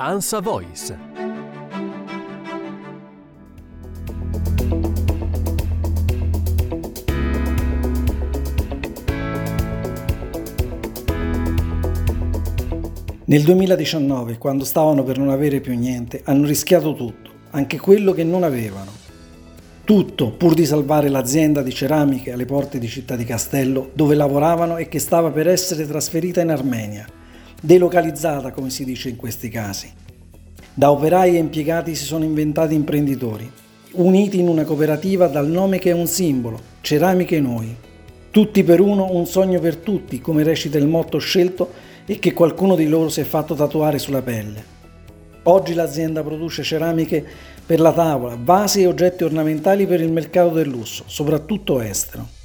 Ansa Voice. Nel 2019, quando stavano per non avere più niente, hanno rischiato tutto, anche quello che non avevano. Tutto pur di salvare l'azienda di ceramiche alle porte di Città di Castello dove lavoravano e che stava per essere trasferita in Armenia, delocalizzata come si dice in questi casi. Da operai e impiegati si sono inventati imprenditori, uniti in una cooperativa dal nome che è un simbolo, Ceramiche Noi. Tutti per uno, un sogno per tutti, come recita il motto scelto e che qualcuno di loro si è fatto tatuare sulla pelle. Oggi l'azienda produce ceramiche per la tavola, vasi e oggetti ornamentali per il mercato del lusso, soprattutto estero.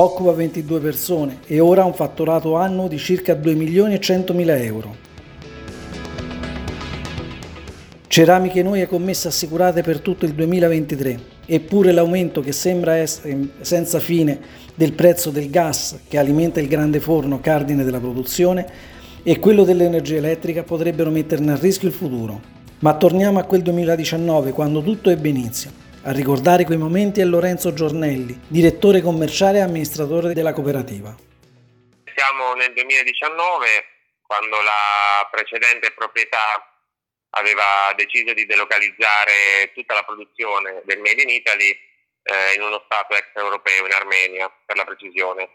Occupa 22 persone e ora ha un fatturato annuo di circa 2 milioni e 100 mila euro. Ceramiche Noi è commessa assicurate per tutto il 2023, eppure l'aumento che sembra essere senza fine del prezzo del gas che alimenta il grande forno cardine della produzione e quello dell'energia elettrica potrebbero metterne a rischio il futuro. Ma torniamo a quel 2019 quando tutto ebbe inizio. A ricordare quei momenti è Lorenzo Giornelli, direttore commerciale e amministratore della cooperativa. Siamo nel 2019 quando la precedente proprietà aveva deciso di delocalizzare tutta la produzione del Made in Italy eh, in uno stato extraeuropeo, in Armenia per la precisione.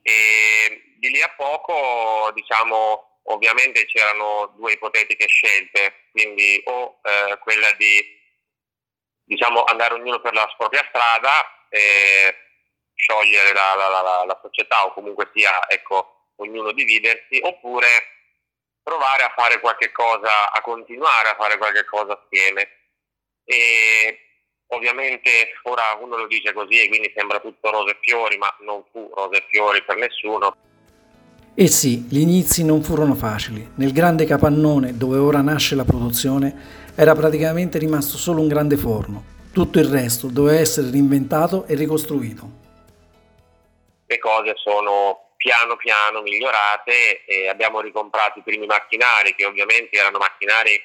E di lì a poco, diciamo, ovviamente c'erano due ipotetiche scelte, quindi o eh, quella di diciamo, andare ognuno per la propria strada e sciogliere la, la, la, la società o comunque sia ecco, ognuno dividersi, oppure provare a fare qualche cosa, a continuare a fare qualche cosa assieme. E ovviamente ora uno lo dice così e quindi sembra tutto rose e fiori, ma non fu rose e fiori per nessuno. E sì, gli inizi non furono facili. Nel grande capannone dove ora nasce la produzione era praticamente rimasto solo un grande forno. Tutto il resto doveva essere reinventato e ricostruito. Le cose sono piano piano migliorate e abbiamo ricomprato i primi macchinari che ovviamente erano macchinari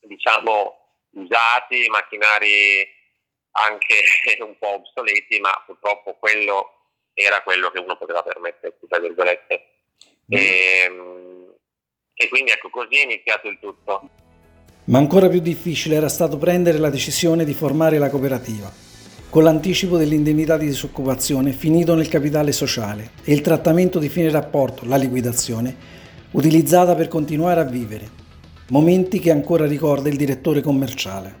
diciamo usati, macchinari anche un po' obsoleti, ma purtroppo quello era quello che uno poteva permettersi, tra virgolette. E, ehm, e quindi ecco, così è iniziato il tutto. Ma ancora più difficile era stato prendere la decisione di formare la cooperativa, con l'anticipo dell'indennità di disoccupazione finito nel capitale sociale e il trattamento di fine rapporto, la liquidazione, utilizzata per continuare a vivere, momenti che ancora ricorda il direttore commerciale.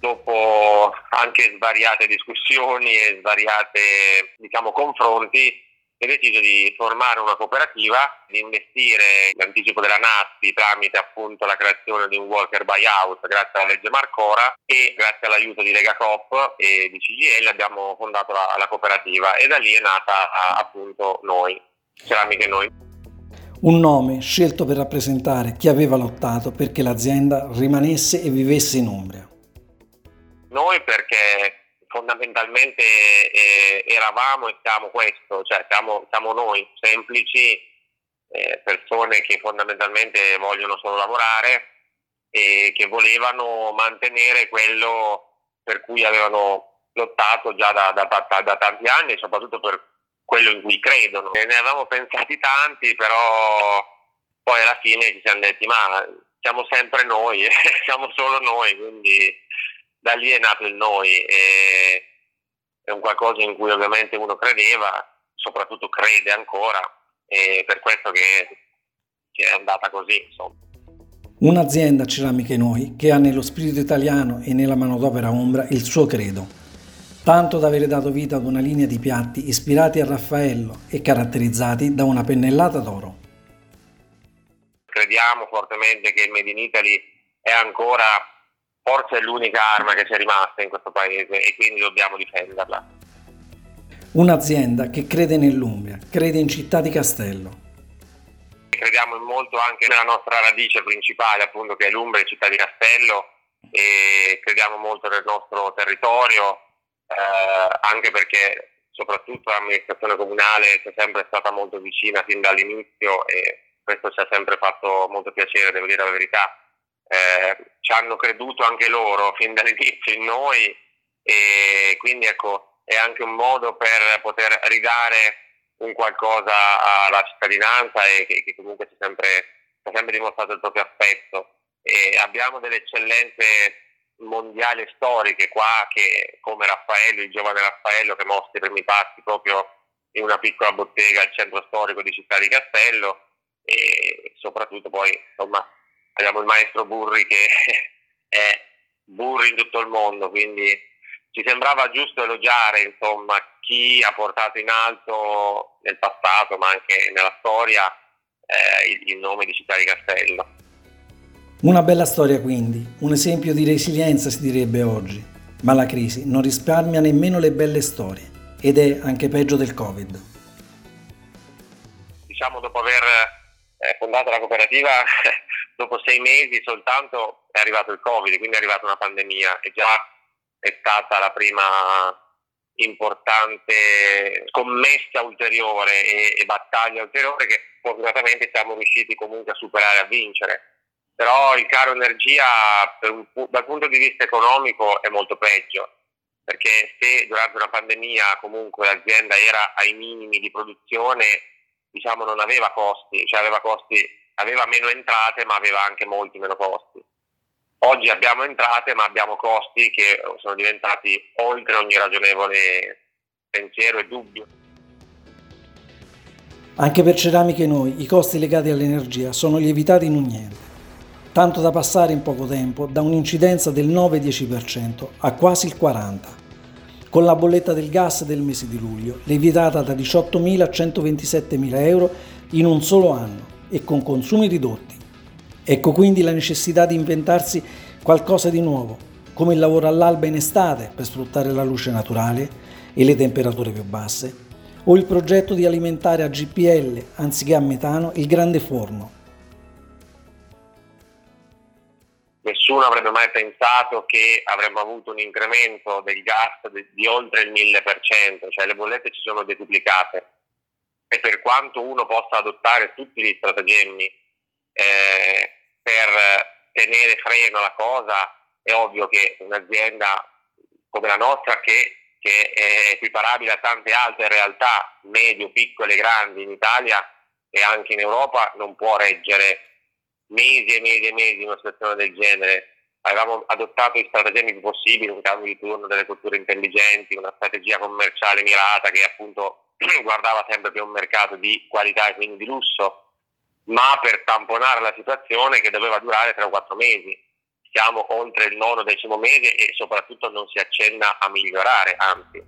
Dopo anche svariate discussioni e svariate diciamo, confronti, si è deciso di formare una cooperativa, di investire l'anticipo della NASPI tramite appunto la creazione di un worker buyout grazie alla legge Marcora e grazie all'aiuto di Lega Coop e di CGL abbiamo fondato la, la cooperativa e da lì è nata appunto noi, Ceramiche Noi. Un nome scelto per rappresentare chi aveva lottato perché l'azienda rimanesse e vivesse in Umbria. Noi perché fondamentalmente eh, eravamo e siamo questo, cioè siamo, siamo noi, semplici eh, persone che fondamentalmente vogliono solo lavorare e che volevano mantenere quello per cui avevano lottato già da, da, da, da tanti anni e soprattutto per quello in cui credono. Ne avevamo pensati tanti, però poi alla fine ci siamo detti ma siamo sempre noi, siamo solo noi, quindi da lì è nato il noi, e è un qualcosa in cui ovviamente uno credeva, soprattutto crede ancora, e per questo che, che è andata così. Insomma. Un'azienda Ceramiche Noi che ha nello spirito italiano e nella manodopera ombra il suo credo, tanto da avere dato vita ad una linea di piatti ispirati a Raffaello e caratterizzati da una pennellata d'oro. Crediamo fortemente che il Made in Italy è ancora forse è l'unica arma che ci è rimasta in questo paese e quindi dobbiamo difenderla. Un'azienda che crede nell'Umbria, crede in Città di Castello. Crediamo molto anche nella nostra radice principale, appunto che è l'Umbria e Città di Castello e crediamo molto nel nostro territorio, eh, anche perché soprattutto l'amministrazione comunale è sempre stata molto vicina fin dall'inizio e questo ci ha sempre fatto molto piacere, devo dire la verità. Eh, ci hanno creduto anche loro fin dall'inizio in noi e quindi ecco è anche un modo per poter ridare un qualcosa alla cittadinanza e che, che comunque ci ha sempre, sempre, dimostrato il proprio affetto. E abbiamo delle eccellenze mondiali storiche qua che come Raffaello, il giovane Raffaello che mostra i primi passi proprio in una piccola bottega al centro storico di Città di Castello e soprattutto poi insomma abbiamo il maestro Burri che è Burri in tutto il mondo, quindi ci sembrava giusto elogiare insomma, chi ha portato in alto nel passato ma anche nella storia eh, il, il nome di Città di Castello. Una bella storia quindi, un esempio di resilienza si direbbe oggi, ma la crisi non risparmia nemmeno le belle storie ed è anche peggio del Covid. Diciamo dopo aver eh, fondato la cooperativa, dopo sei mesi soltanto è arrivato il Covid, quindi è arrivata una pandemia e già è stata la prima importante scommessa ulteriore e, e battaglia ulteriore che fortunatamente siamo riusciti comunque a superare a vincere. Però il caro energia un, dal punto di vista economico è molto peggio, perché se durante una pandemia comunque l'azienda era ai minimi di produzione, diciamo non aveva costi, cioè aveva costi, aveva meno entrate ma aveva anche molti meno costi. Oggi abbiamo entrate ma abbiamo costi che sono diventati oltre ogni ragionevole pensiero e dubbio. Anche per Ceramiche Noi i costi legati all'energia sono lievitati in un niente, tanto da passare in poco tempo da un'incidenza del 9-10% a quasi il 40%, con la bolletta del gas del mese di luglio lievitata da 18.000 a 127.000 euro in un solo anno e con consumi ridotti Ecco quindi la necessità di inventarsi qualcosa di nuovo, come il lavoro all'alba in estate per sfruttare la luce naturale e le temperature più basse, o il progetto di alimentare a GPL anziché a metano il grande forno. Nessuno avrebbe mai pensato che avremmo avuto un incremento del gas di oltre il 1000%, cioè le bollette ci sono deduplicate e per quanto uno possa adottare tutti gli stratagemmi eh, per tenere freno alla cosa, è ovvio che un'azienda come la nostra che, che è equiparabile a tante altre realtà, medio, piccole, grandi in Italia e anche in Europa, non può reggere mesi e mesi e mesi in una situazione del genere. Avevamo adottato i stratagemmi possibili, un cambio di turno delle culture intelligenti, una strategia commerciale mirata che appunto guardava sempre più un mercato di qualità e quindi di lusso ma per tamponare la situazione che doveva durare 3 o 4 mesi. Siamo oltre il nono decimo mese e soprattutto non si accenna a migliorare, anzi.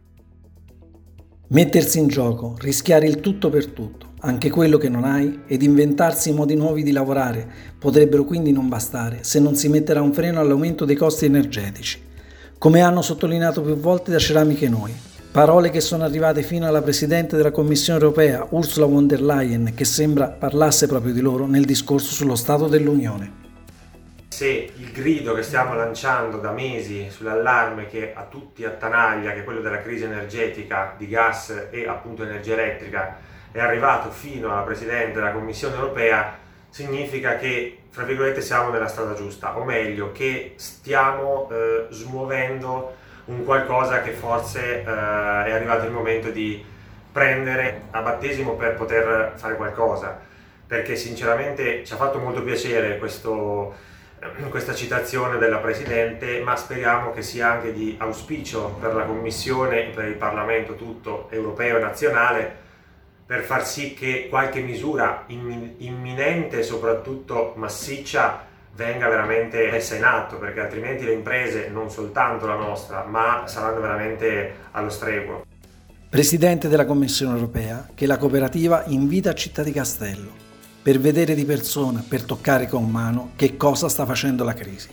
Mettersi in gioco, rischiare il tutto per tutto, anche quello che non hai, ed inventarsi modi nuovi di lavorare potrebbero quindi non bastare se non si metterà un freno all'aumento dei costi energetici, come hanno sottolineato più volte da Ceramiche Noi. Parole che sono arrivate fino alla Presidente della Commissione europea, Ursula von der Leyen, che sembra parlasse proprio di loro nel discorso sullo Stato dell'Unione. Se il grido che stiamo lanciando da mesi sull'allarme che a tutti attanaglia, che è quello della crisi energetica di gas e appunto energia elettrica, è arrivato fino alla Presidente della Commissione europea, significa che, fra virgolette, siamo nella strada giusta, o meglio, che stiamo eh, smuovendo un qualcosa che forse eh, è arrivato il momento di prendere a battesimo per poter fare qualcosa, perché sinceramente ci ha fatto molto piacere questo, eh, questa citazione della Presidente, ma speriamo che sia anche di auspicio per la Commissione e per il Parlamento tutto europeo e nazionale per far sì che qualche misura imminente e soprattutto massiccia venga veramente messa in atto perché altrimenti le imprese, non soltanto la nostra, ma saranno veramente allo streguo. Presidente della Commissione europea, che la cooperativa invita a Città di Castello per vedere di persona, per toccare con mano che cosa sta facendo la crisi.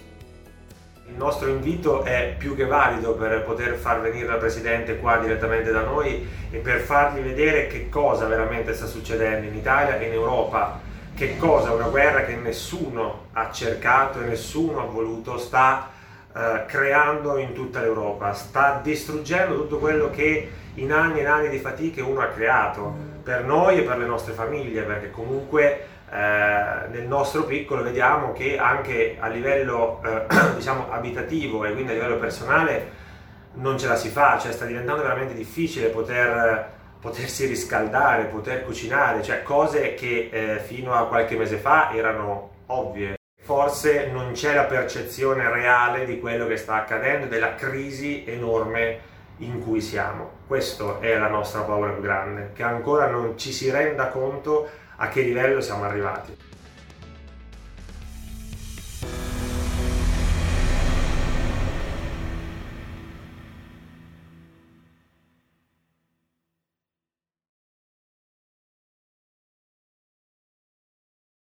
Nostro invito è più che valido per poter far venire la Presidente qua direttamente da noi e per fargli vedere che cosa veramente sta succedendo in Italia e in Europa che cosa una guerra che nessuno ha cercato e nessuno ha voluto sta eh, creando in tutta l'Europa, sta distruggendo tutto quello che in anni e anni di fatiche uno ha creato per noi e per le nostre famiglie, perché comunque eh, nel nostro piccolo vediamo che anche a livello eh, diciamo abitativo e quindi a livello personale non ce la si fa, cioè sta diventando veramente difficile poter, potersi riscaldare, poter cucinare, cioè cose che eh, fino a qualche mese fa erano ovvie. Forse non c'è la percezione reale di quello che sta accadendo, della crisi enorme in cui siamo. Questa è la nostra paura più grande, che ancora non ci si renda conto a che livello siamo arrivati.